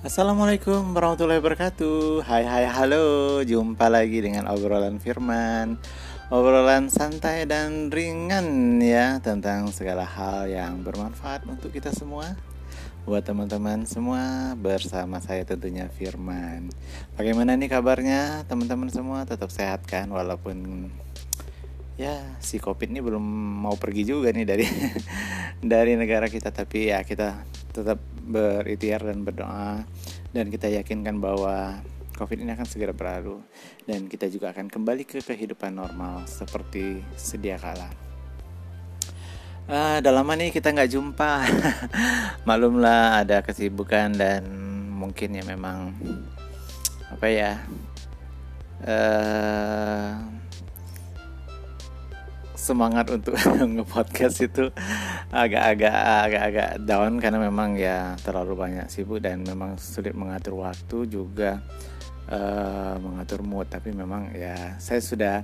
Assalamualaikum warahmatullahi wabarakatuh. Hai hai halo. Jumpa lagi dengan obrolan firman. Obrolan santai dan ringan ya Tentang segala hal yang bermanfaat untuk kita semua. Buat teman-teman semua Bersama saya tentunya Firman. Bagaimana nih kabarnya? Teman-teman semua Tetap sehat kan? Walaupun ya si covid ini belum mau pergi juga nih dari dari negara kita. Tapi ya kita tetap berikhtiar dan berdoa. Dan kita yakinkan bahwa covid ini akan segera berlalu. Dan kita juga akan kembali ke kehidupan normal seperti sedia kala. Uh, dalam lama nih kita nggak jumpa. Maklumlah ada kesibukan dan mungkin ya memang apa ya uh, semangat untuk nge-podcast itu agak-agak agak-agak down karena memang ya terlalu banyak sibuk dan memang sulit mengatur waktu juga uh, mengatur mood. Tapi memang ya saya sudah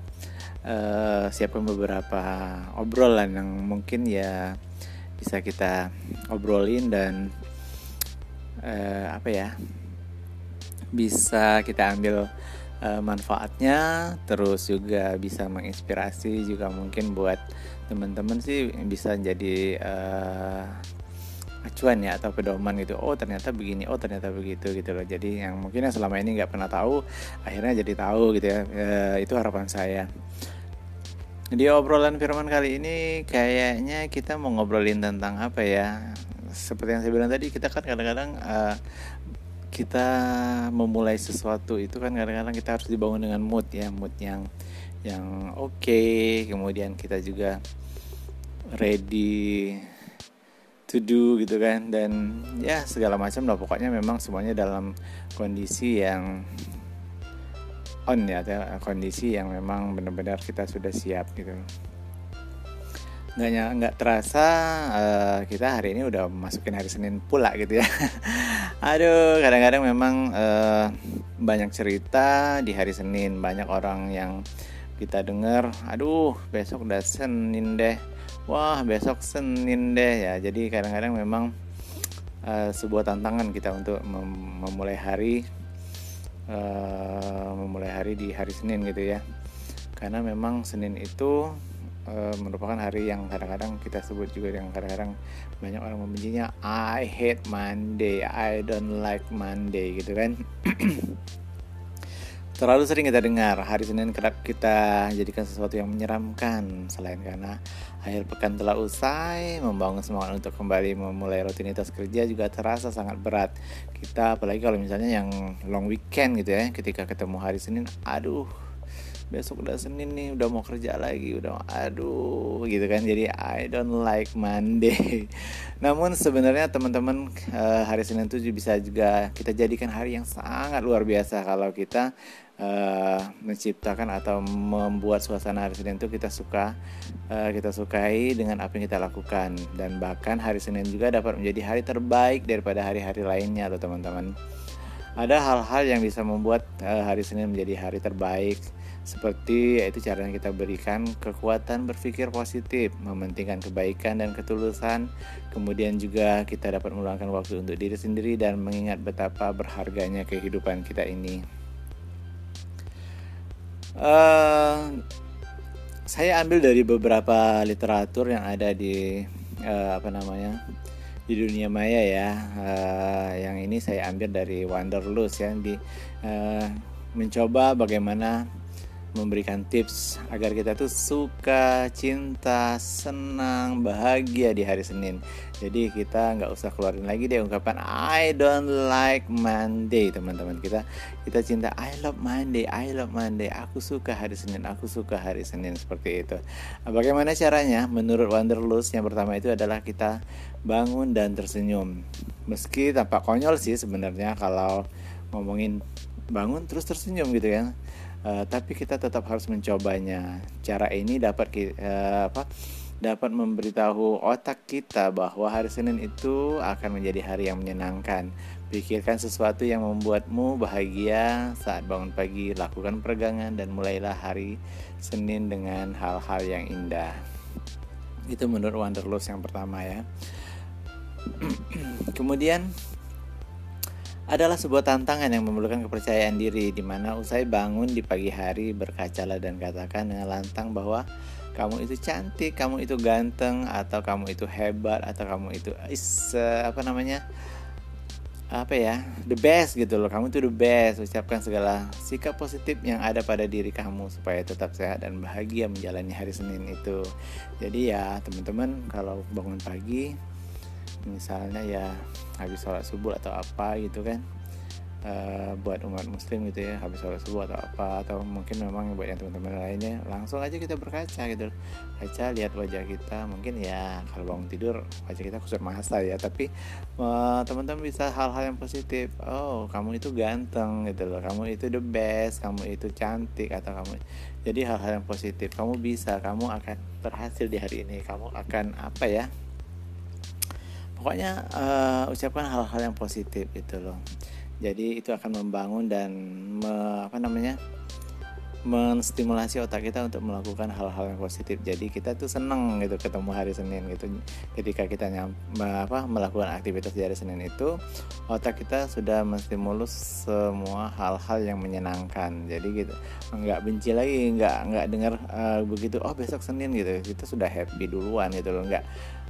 uh, siapkan beberapa obrolan yang mungkin ya bisa kita obrolin dan uh, apa ya bisa kita ambil uh, manfaatnya terus juga bisa menginspirasi juga mungkin buat teman-teman sih bisa jadi uh, acuan ya atau pedoman gitu. Oh ternyata begini oh ternyata begitu gitu loh. Jadi yang mungkin yang selama ini nggak pernah tahu akhirnya jadi tahu gitu ya. E, itu harapan saya. Di obrolan firman kali ini kayaknya kita mau ngobrolin tentang apa ya? Seperti yang saya bilang tadi kita kan kadang-kadang uh, kita memulai sesuatu itu kan kadang-kadang kita harus dibangun dengan mood ya mood yang yang oke. Okay. kemudian kita juga ready to do gitu kan. Dan ya segala macam lah. Pokoknya memang semuanya dalam kondisi yang on ya kondisi yang memang benar-benar kita sudah siap gitu nggak nggak terasa uh, kita hari ini udah masukin hari Senin pula gitu ya. Aduh kadang-kadang memang uh, banyak cerita di hari Senin. Banyak orang yang kita dengar aduh besok udah Senin deh. Wah besok Senin deh ya. Jadi kadang-kadang memang uh, sebuah tantangan kita untuk mem memulai hari uh, memulai hari di hari Senin gitu ya. Karena memang Senin itu uh, merupakan hari yang kadang-kadang kita sebut juga yang kadang-kadang banyak orang membencinya I hate Monday, I don't like Monday gitu kan. Terlalu sering kita dengar hari Senin kerap kita jadikan sesuatu yang menyeramkan selain karena akhir pekan telah usai membangun semangat untuk kembali memulai rutinitas kerja juga terasa sangat berat. Kita apalagi kalau misalnya yang long weekend gitu ya ketika ketemu hari Senin aduh besok udah Senin nih udah mau kerja lagi udah aduh gitu kan. Jadi I don't like Monday. Namun sebenarnya teman-teman uh, hari Senin itu bisa juga kita jadikan hari yang sangat luar biasa kalau kita uh, menciptakan atau membuat suasana hari Senin itu kita suka uh, kita sukai dengan apa yang kita lakukan. Dan bahkan hari Senin juga dapat menjadi hari terbaik daripada hari-hari lainnya atau teman-teman. Ada hal-hal yang bisa membuat uh, hari Senin menjadi hari terbaik seperti yaitu caranya kita berikan kekuatan berpikir positif, mementingkan kebaikan dan ketulusan, kemudian juga kita dapat meluangkan waktu untuk diri sendiri dan mengingat betapa berharganya kehidupan kita ini. Uh, saya ambil dari beberapa literatur yang ada di uh, apa namanya di dunia maya ya. Uh, yang ini saya ambil dari Wanderlust ya di uh, mencoba bagaimana memberikan tips agar kita tuh suka, cinta, senang, bahagia di hari Senin. Jadi kita nggak usah keluarin lagi deh ungkapan I don't like Monday teman-teman kita kita cinta I love Monday, I love Monday. Aku suka hari Senin, aku suka hari Senin seperti itu. Nah, bagaimana caranya? Menurut Wanderlust yang pertama itu adalah kita bangun dan tersenyum. Meski tampak konyol sih sebenarnya kalau ngomongin bangun terus tersenyum gitu kan uh, tapi kita tetap harus mencobanya cara ini dapat uh, apa dapat memberitahu otak kita bahwa hari Senin itu akan menjadi hari yang menyenangkan. Pikirkan sesuatu yang membuatmu bahagia saat bangun pagi, lakukan peregangan dan mulailah hari Senin dengan hal-hal yang indah. Itu menurut Wanderlust yang pertama ya. Kemudian adalah sebuah tantangan yang memerlukan kepercayaan diri di mana usai bangun di pagi hari berkacalah dan katakan dengan lantang bahwa kamu itu cantik, kamu itu ganteng atau kamu itu hebat atau kamu itu is uh, apa namanya? apa ya the best gitu loh kamu itu the best ucapkan segala sikap positif yang ada pada diri kamu supaya tetap sehat dan bahagia menjalani hari Senin itu jadi ya teman-teman kalau bangun pagi misalnya ya habis sholat subuh atau apa gitu kan uh, buat umat muslim gitu ya habis sholat subuh atau apa atau mungkin memang buat yang teman-teman lainnya langsung aja kita berkaca gitu. Kaca lihat wajah kita mungkin ya kalau bangun tidur wajah kita kusut masa ya. Tapi uh, teman-teman bisa hal-hal yang positif. Oh kamu itu ganteng gitu loh kamu itu the best kamu itu cantik atau kamu jadi hal-hal yang positif. Kamu bisa kamu akan berhasil di hari ini. Kamu akan apa ya pokoknya uh, ucapkan hal-hal yang positif gitu loh jadi itu akan membangun dan me, apa namanya menstimulasi otak kita untuk melakukan hal-hal yang positif. Jadi kita tuh seneng gitu ketemu hari Senin gitu. Ketika kita nyam, apa melakukan aktivitas di hari Senin itu, otak kita sudah menstimulus semua hal-hal yang menyenangkan. Jadi gitu nggak benci lagi, nggak nggak dengar uh, begitu. Oh besok Senin gitu, kita sudah happy duluan gitu loh. Nggak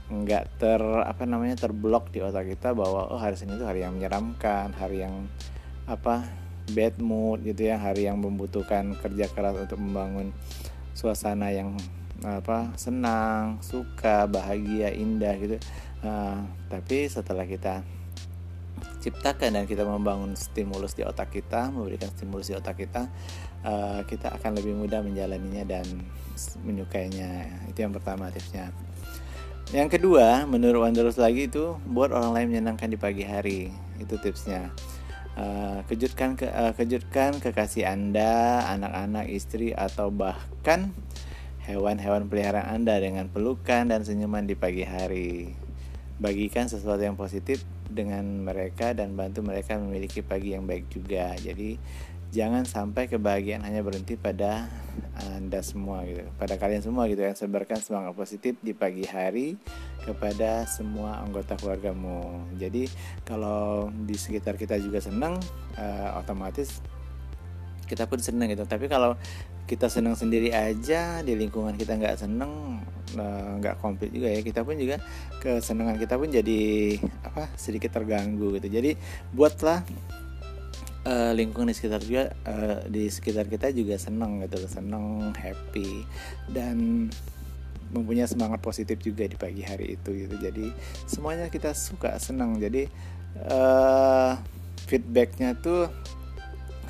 nggak ter apa namanya terblok di otak kita bahwa oh hari Senin itu hari yang menyeramkan hari yang apa bad mood gitu ya hari yang membutuhkan kerja keras untuk membangun suasana yang apa senang suka bahagia indah gitu. Uh, tapi setelah kita ciptakan dan kita membangun stimulus di otak kita memberikan stimulus di otak kita uh, kita akan lebih mudah menjalaninya dan menyukainya. Itu yang pertama tipsnya yang kedua, menurut Wanderers lagi itu buat orang lain menyenangkan di pagi hari. Itu tipsnya. Uh, kejutkan ke, uh, kejutkan kekasih Anda, anak-anak, istri atau bahkan hewan-hewan peliharaan Anda dengan pelukan dan senyuman di pagi hari. Bagikan sesuatu yang positif dengan mereka dan bantu mereka memiliki pagi yang baik juga. Jadi jangan sampai kebahagiaan hanya berhenti pada anda semua gitu pada kalian semua gitu yang sebarkan semangat positif di pagi hari kepada semua anggota keluargamu. Jadi kalau di sekitar kita juga senang uh, otomatis kita pun senang gitu. Tapi kalau kita senang sendiri aja di lingkungan kita nggak senang eh, nggak uh, komplit juga ya kita pun juga kesenangan kita pun jadi apa sedikit terganggu gitu. Jadi buatlah uh, lingkungan di sekitar juga uh, di sekitar kita juga senang gitu senang happy dan mempunyai semangat positif juga di pagi hari itu gitu. Jadi semuanya kita suka senang jadi uh, feedbacknya tuh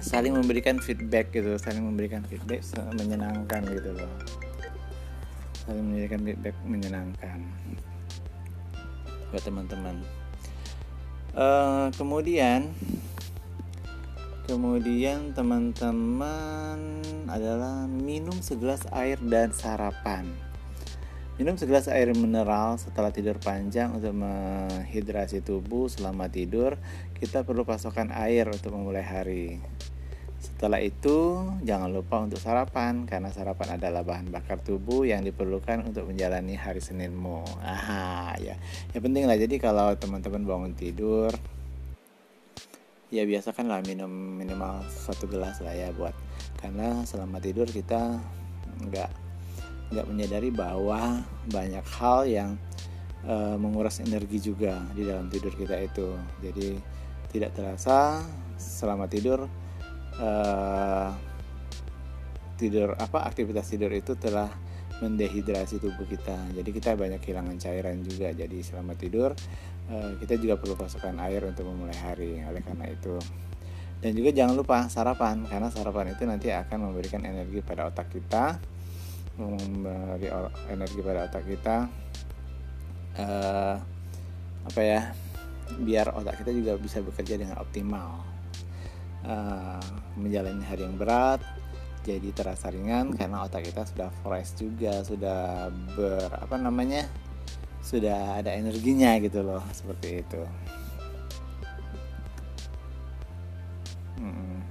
saling memberikan feedback gitu saling memberikan feedback menyenangkan gitu loh. Saling memberikan feedback menyenangkan buat teman-teman. Uh, kemudian Kemudian teman-teman adalah minum segelas air dan sarapan. Minum segelas air mineral setelah tidur panjang untuk menghidrasi tubuh selama tidur. Kita perlu pasokan air untuk memulai hari. Setelah itu, jangan lupa untuk sarapan karena sarapan adalah bahan bakar tubuh yang diperlukan untuk menjalani hari Seninmu. Aha, ya. Yang penting lah jadi kalau teman-teman bangun tidur, ya biasa kan lah minum minimal satu gelas lah ya buat karena selama tidur kita nggak nggak menyadari bahwa banyak hal yang uh, menguras energi juga di dalam tidur kita itu. Jadi tidak terasa selama tidur uh, tidur apa aktivitas tidur itu telah mendehidrasi tubuh kita. Jadi kita banyak kehilangan cairan juga. Jadi selama tidur kita juga perlu pasokan air untuk memulai hari. Oleh karena itu dan juga jangan lupa sarapan karena sarapan itu nanti akan memberikan energi pada otak kita memberi energi pada otak kita uh, apa ya biar otak kita juga bisa bekerja dengan optimal. Uh, menjalani hari yang berat jadi terasa ringan karena otak kita sudah fresh juga sudah ber apa namanya sudah ada energinya gitu loh seperti itu. Hmm.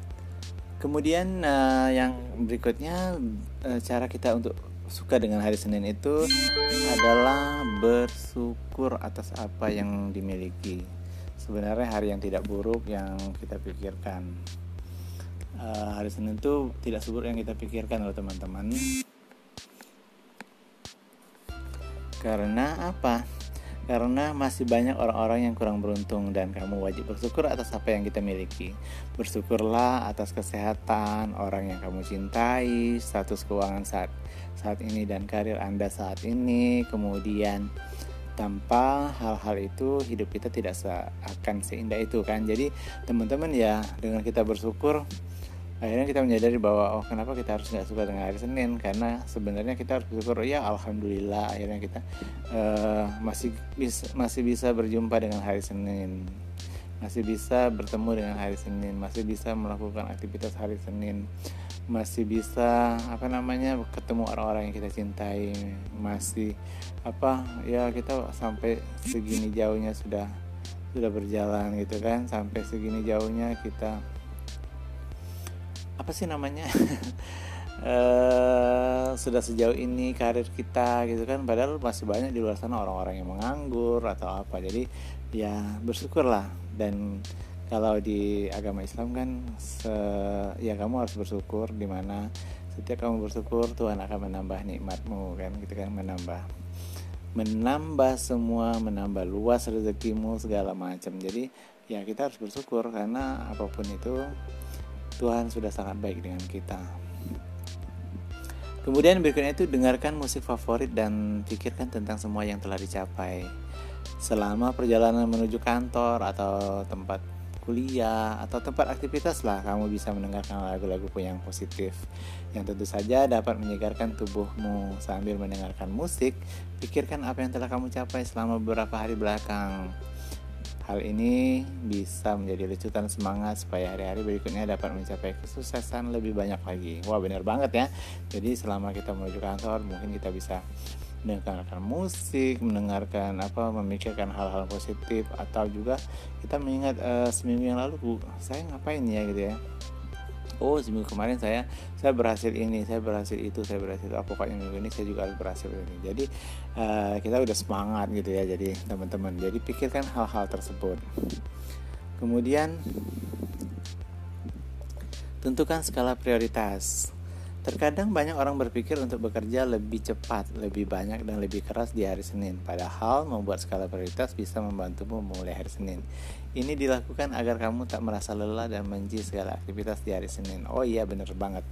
kemudian uh, yang berikutnya uh, cara kita untuk suka dengan hari Senin itu adalah bersyukur atas apa yang dimiliki. Sebenarnya hari yang tidak buruk yang kita pikirkan. Uh, hari Senin itu tidak seburuk yang kita pikirkan loh teman-teman karena apa karena masih banyak orang-orang yang kurang beruntung dan kamu wajib bersyukur atas apa yang kita miliki. Bersyukurlah atas kesehatan orang yang kamu cintai, status keuangan saat saat ini dan karir Anda saat ini. Kemudian tanpa hal-hal itu hidup kita tidak akan seindah itu kan. Jadi teman-teman ya dengan kita bersyukur akhirnya kita menyadari bahwa oh kenapa kita harus nggak suka dengan hari Senin? Karena sebenarnya kita harus bersyukur ya alhamdulillah akhirnya kita uh, masih bisa masih bisa berjumpa dengan hari Senin. Masih bisa bertemu dengan hari Senin. Masih bisa melakukan aktivitas hari Senin. Masih bisa apa namanya ketemu orang-orang yang kita cintai. Masih apa ya kita sampai segini jauhnya sudah sudah berjalan gitu kan. Sampai segini jauhnya kita apa sih namanya? Uh, sudah sejauh ini karir kita gitu kan padahal masih banyak di luar sana orang-orang yang menganggur atau apa. Jadi ya bersyukurlah. Dan kalau di agama Islam kan se ya kamu harus bersyukur di mana setiap kamu bersyukur Tuhan akan menambah nikmatmu kan gitu kan menambah menambah semua menambah luas rezekimu segala macam. Jadi ya kita harus bersyukur karena apa pun itu Tuhan sudah sangat baik dengan kita. Kemudian berikutnya itu dengarkan musik favorit dan pikirkan tentang semua yang telah dicapai. Selama perjalanan menuju kantor atau tempat kuliah atau tempat aktivitas lah kamu bisa mendengarkan lagu-lagu yang positif yang tentu saja dapat menyegarkan tubuhmu sambil mendengarkan musik pikirkan apa yang telah kamu capai selama beberapa hari belakang Hal ini bisa menjadi lecutan semangat supaya hari-hari berikutnya dapat mencapai kesuksesan lebih banyak lagi. Wah benar banget ya. Jadi selama kita menuju kantor mungkin kita bisa mendengarkan musik, mendengarkan apa, memikirkan hal-hal positif atau juga kita mengingat uh, seminggu yang lalu saya ngapain ya gitu ya oh seminggu kemarin saya saya berhasil ini saya berhasil itu saya berhasil oh, pokoknya minggu ini saya juga harus berhasil ini. Jadi uh, kita udah semangat gitu ya jadi teman-teman. Jadi pikirkan hal-hal tersebut. Kemudian tentukan skala prioritas Terkadang banyak orang berpikir untuk bekerja lebih cepat, lebih banyak dan lebih keras di hari Senin. Padahal membuat skala prioritas bisa membantumu memulai hari Senin. Ini dilakukan agar kamu tak merasa lelah dan menji segala aktivitas di hari Senin. Oh iya bener banget.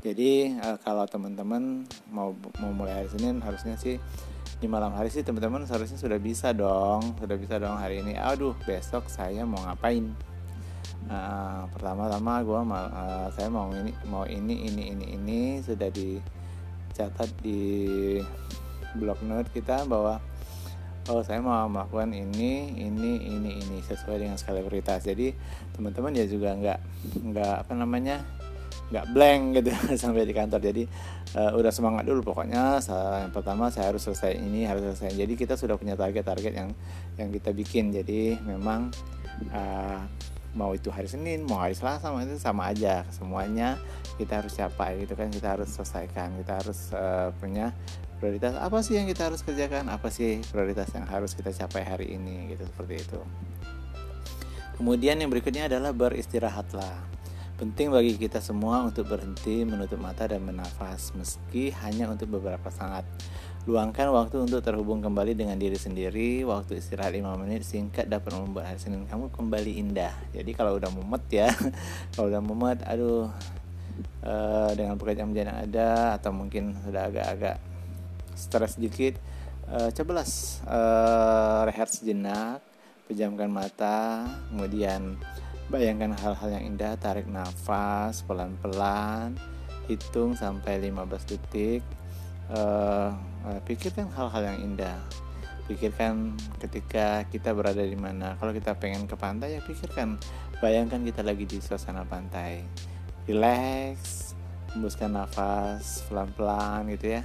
Jadi eh, kalau teman-teman mau memulai hari Senin harusnya sih di malam hari sih teman-teman seharusnya sudah bisa dong, sudah bisa dong hari ini. Aduh besok saya mau ngapain? Uh, pertama-tama gue uh, saya mau ini mau ini ini ini ini sudah dicatat di blog note kita bahwa oh saya mau melakukan ini ini ini ini sesuai dengan skala prioritas. Jadi teman-teman ya juga nggak nggak apa namanya nggak blank gitu sampai di kantor. Jadi uh, udah semangat dulu pokoknya. Yang pertama saya harus selesai ini harus selesai. Jadi kita sudah punya target-target yang yang kita bikin. Jadi memang uh, mau itu hari Senin mau hari Selasa mau itu sama aja. Semuanya kita harus capai gitu kan kita harus selesaikan kita harus uh, punya prioritas. Apa sih yang kita harus kerjakan? Apa sih prioritas yang harus kita capai hari ini? Gitu seperti itu. Kemudian yang berikutnya adalah beristirahatlah. Penting bagi kita semua untuk berhenti menutup mata dan menafas meski hanya untuk beberapa saat. Luangkan waktu untuk terhubung kembali dengan diri sendiri. Waktu istirahat 5 menit singkat dapat membuat hari Senin kamu kembali indah. Jadi kalau udah mumet ya, kalau udah mumet, aduh, uh, dengan pekerjaan yang ada atau mungkin sudah agak-agak stres sedikit, uh, cobalah uh, rehat sejenak, pejamkan mata, kemudian Bayangkan hal-hal yang indah, tarik nafas pelan-pelan, hitung sampai 15 detik. Uh, pikirkan hal-hal yang indah. Pikirkan ketika kita berada di mana. Kalau kita pengen ke pantai ya pikirkan, bayangkan kita lagi di suasana pantai. Relax, hembuskan nafas pelan-pelan gitu ya.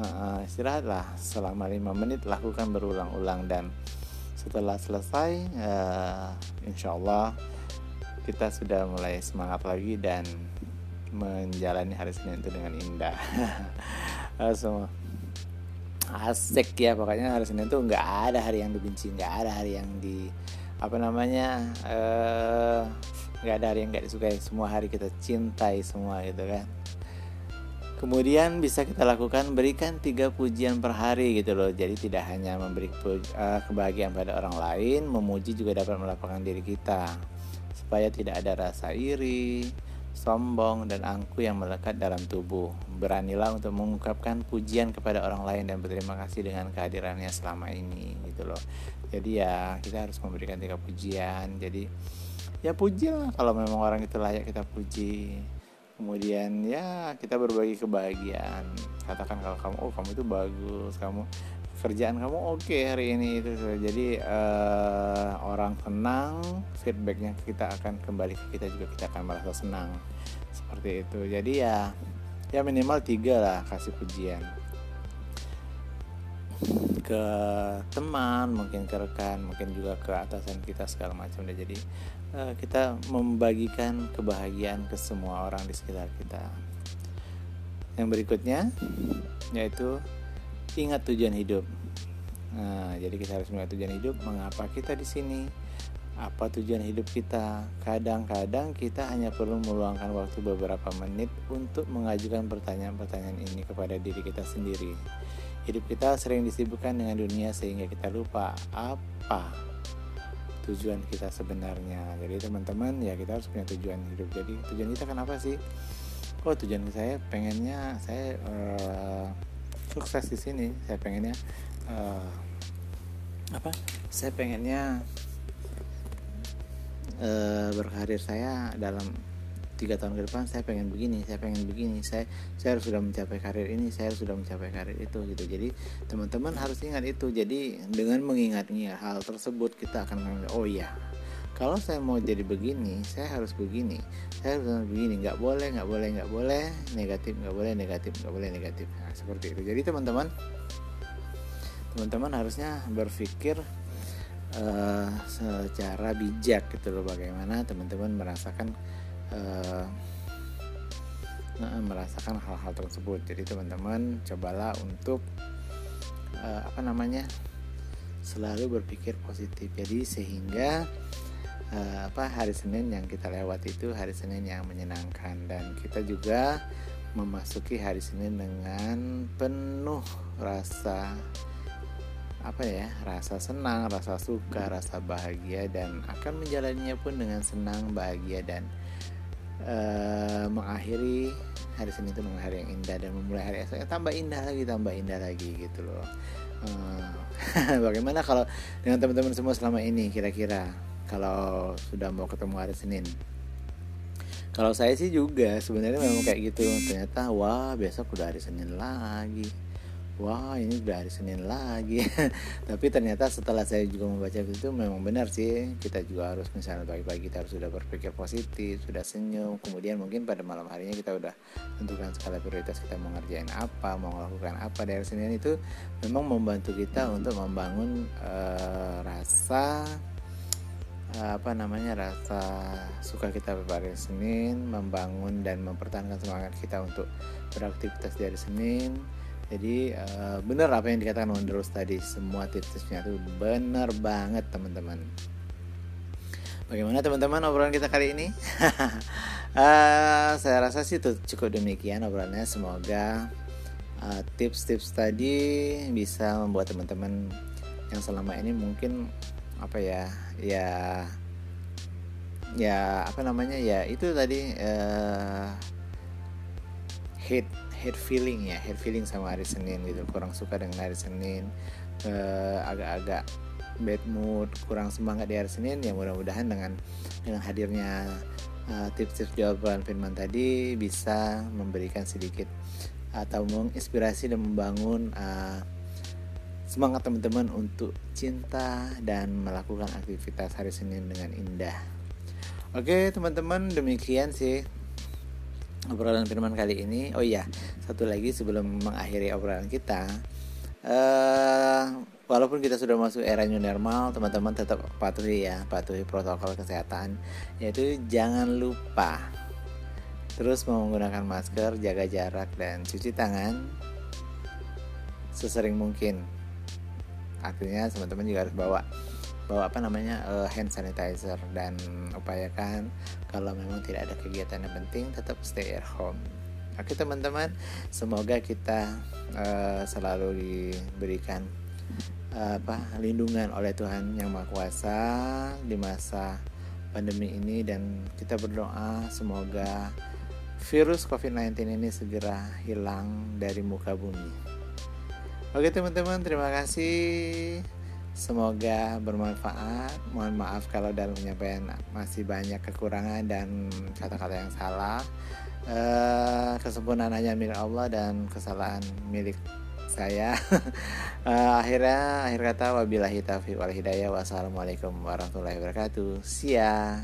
Uh, istirahatlah selama 5 menit lakukan berulang-ulang dan setelah selesai uh, insya Allah kita sudah mulai semangat lagi dan menjalani hari Senin itu dengan indah semua asik ya pokoknya hari Senin itu nggak ada hari yang dibenci nggak ada hari yang di apa namanya eh, nggak ada hari yang nggak disukai. Semua hari kita cintai semua gitu kan. Kemudian bisa kita lakukan berikan tiga pujian per hari gitu loh. Jadi tidak hanya memberi uh, kebahagiaan pada orang lain, memuji juga dapat melapangkan diri kita. Supaya tidak ada rasa iri, sombong dan angku yang melekat dalam tubuh. Beranilah untuk mengungkapkan pujian kepada orang lain dan berterima kasih dengan kehadirannya selama ini gitu loh. Jadi ya kita harus memberikan tiga pujian. Jadi ya pujilah kalau memang orang itu layak kita puji kemudian ya kita berbagi kebahagiaan katakan kalau kamu oh kamu itu bagus kamu kerjaan kamu oke okay hari ini itu jadi uh, orang senang feedbacknya kita akan kembali ke kita juga kita akan merasa senang. Seperti itu. Jadi ya ya minimal tiga lah kasih pujian. Ke teman mungkin ke rekan mungkin juga ke atasan kita segala macam deh. Jadi uh, kita membagikan kebahagiaan ke semua orang di sekitar kita. Yang berikutnya yaitu ingat tujuan hidup nah jadi kita harus ingat tujuan hidup mengapa kita di sini apa tujuan hidup kita kadang-kadang kita hanya perlu meluangkan waktu beberapa menit untuk mengajukan pertanyaan-pertanyaan ini kepada diri kita sendiri Hidup kita sering disibukkan dengan dunia sehingga kita lupa apa tujuan kita sebenarnya. Jadi teman-teman ya kita harus punya tujuan hidup. Jadi tujuan kita kenapa sih? Oh tujuan saya pengennya saya uh, sukses di sini. Saya pengennya uh, apa? Saya pengennya uh, berkarir saya dalam tiga tahun ke depan saya pengen begini saya pengen begini saya saya harus sudah mencapai karir ini saya harus sudah mencapai karir itu gitu jadi teman-teman harus ingat itu jadi dengan mengingat hal tersebut kita akan oh iya kalau saya mau jadi begini saya harus begini. Saya harus begini. Nggak boleh nggak boleh nggak boleh. Negatif nggak boleh negatif nggak boleh negatif. Nah, seperti itu. Jadi teman-teman teman-teman harusnya berpikir uh, secara bijak gitu loh. Bagaimana teman-teman merasakan uh, merasakan hal-hal tersebut. Jadi teman-teman cobalah untuk uh, apa namanya selalu berpikir positif. Jadi sehingga uh, apa hari Senin yang kita lewat itu hari Senin yang menyenangkan. Dan kita juga memasuki hari Senin dengan penuh rasa apa ya rasa senang rasa suka rasa bahagia dan akan menjalaninya pun dengan senang bahagia dan uh, mengakhiri hari Senin itu dengan hari yang indah dan memulai hari esoknya tambah indah lagi tambah indah lagi gitu loh. Uh, bagaimana kalau dengan teman-teman semua selama ini kira-kira kalau sudah mau ketemu hari Senin. Kalau saya sih juga sebenarnya memang kayak gitu. Ternyata wah besok udah hari Senin lagi. Wah ini udah hari Senin lagi. Tapi ternyata setelah saya juga membaca itu memang benar sih. Kita juga harus misalnya pagi-pagi kita harus sudah berpikir positif sudah senyum. Kemudian mungkin pada malam harinya kita udah tentukan skala prioritas kita mau ngerjain apa mau melakukan apa dari Senin itu memang membantu kita untuk membangun uh, rasa apa namanya rasa suka kita pada Senin membangun dan mempertahankan semangat kita untuk beraktivitas dari Senin. Jadi uh, benar apa yang dikatakan Wonderus tadi semua tips-tipsnya itu benar banget teman-teman. Bagaimana teman-teman obrolan kita kali ini? Uh, saya rasa sih itu cukup demikian obrolannya. Semoga uh, tips-tips tadi bisa membuat teman-teman yang selama ini mungkin apa ya ya ya apa namanya ya itu tadi uh, hate hate feeling ya hate feeling sama hari Senin gitu. Kurang suka dengan hari Senin uh, agak-agak bad mood kurang semangat di hari Senin ya mudah-mudahan dengan dengan hadirnya uh, tips-tips jawaban Firman tadi bisa memberikan sedikit atau menginspirasi dan membangun uh, semangat teman-teman untuk cinta dan melakukan aktivitas hari Senin dengan indah. Oke teman-teman demikian sih obrolan firman kali ini. Oh iya satu lagi sebelum mengakhiri obrolan kita. Uh, walaupun kita sudah masuk era new normal teman-teman tetap patuhi ya patuhi protokol kesehatan. Yaitu jangan lupa terus menggunakan masker jaga jarak dan cuci tangan sesering mungkin artinya teman-teman juga harus bawa bawa apa namanya uh, hand sanitizer dan upayakan kalau memang tidak ada kegiatan yang penting tetap stay at home. Oke teman-teman, semoga kita uh, selalu diberikan uh, apa lindungan oleh Tuhan yang Maha Kuasa di masa pandemi ini dan kita berdoa semoga virus COVID-19 ini segera hilang dari muka bumi. Oke teman-teman, terima kasih. Semoga bermanfaat. Mohon maaf kalau dalam penyampaian masih banyak kekurangan dan kata-kata yang salah. Uh, kesempurnaan hanya milik Allah dan kesalahan milik saya. uh, akhirnya akhir kata wabillahi taufiq wal hidayah. Wassalamualaikum warahmatullahi wabarakatuh. Sia.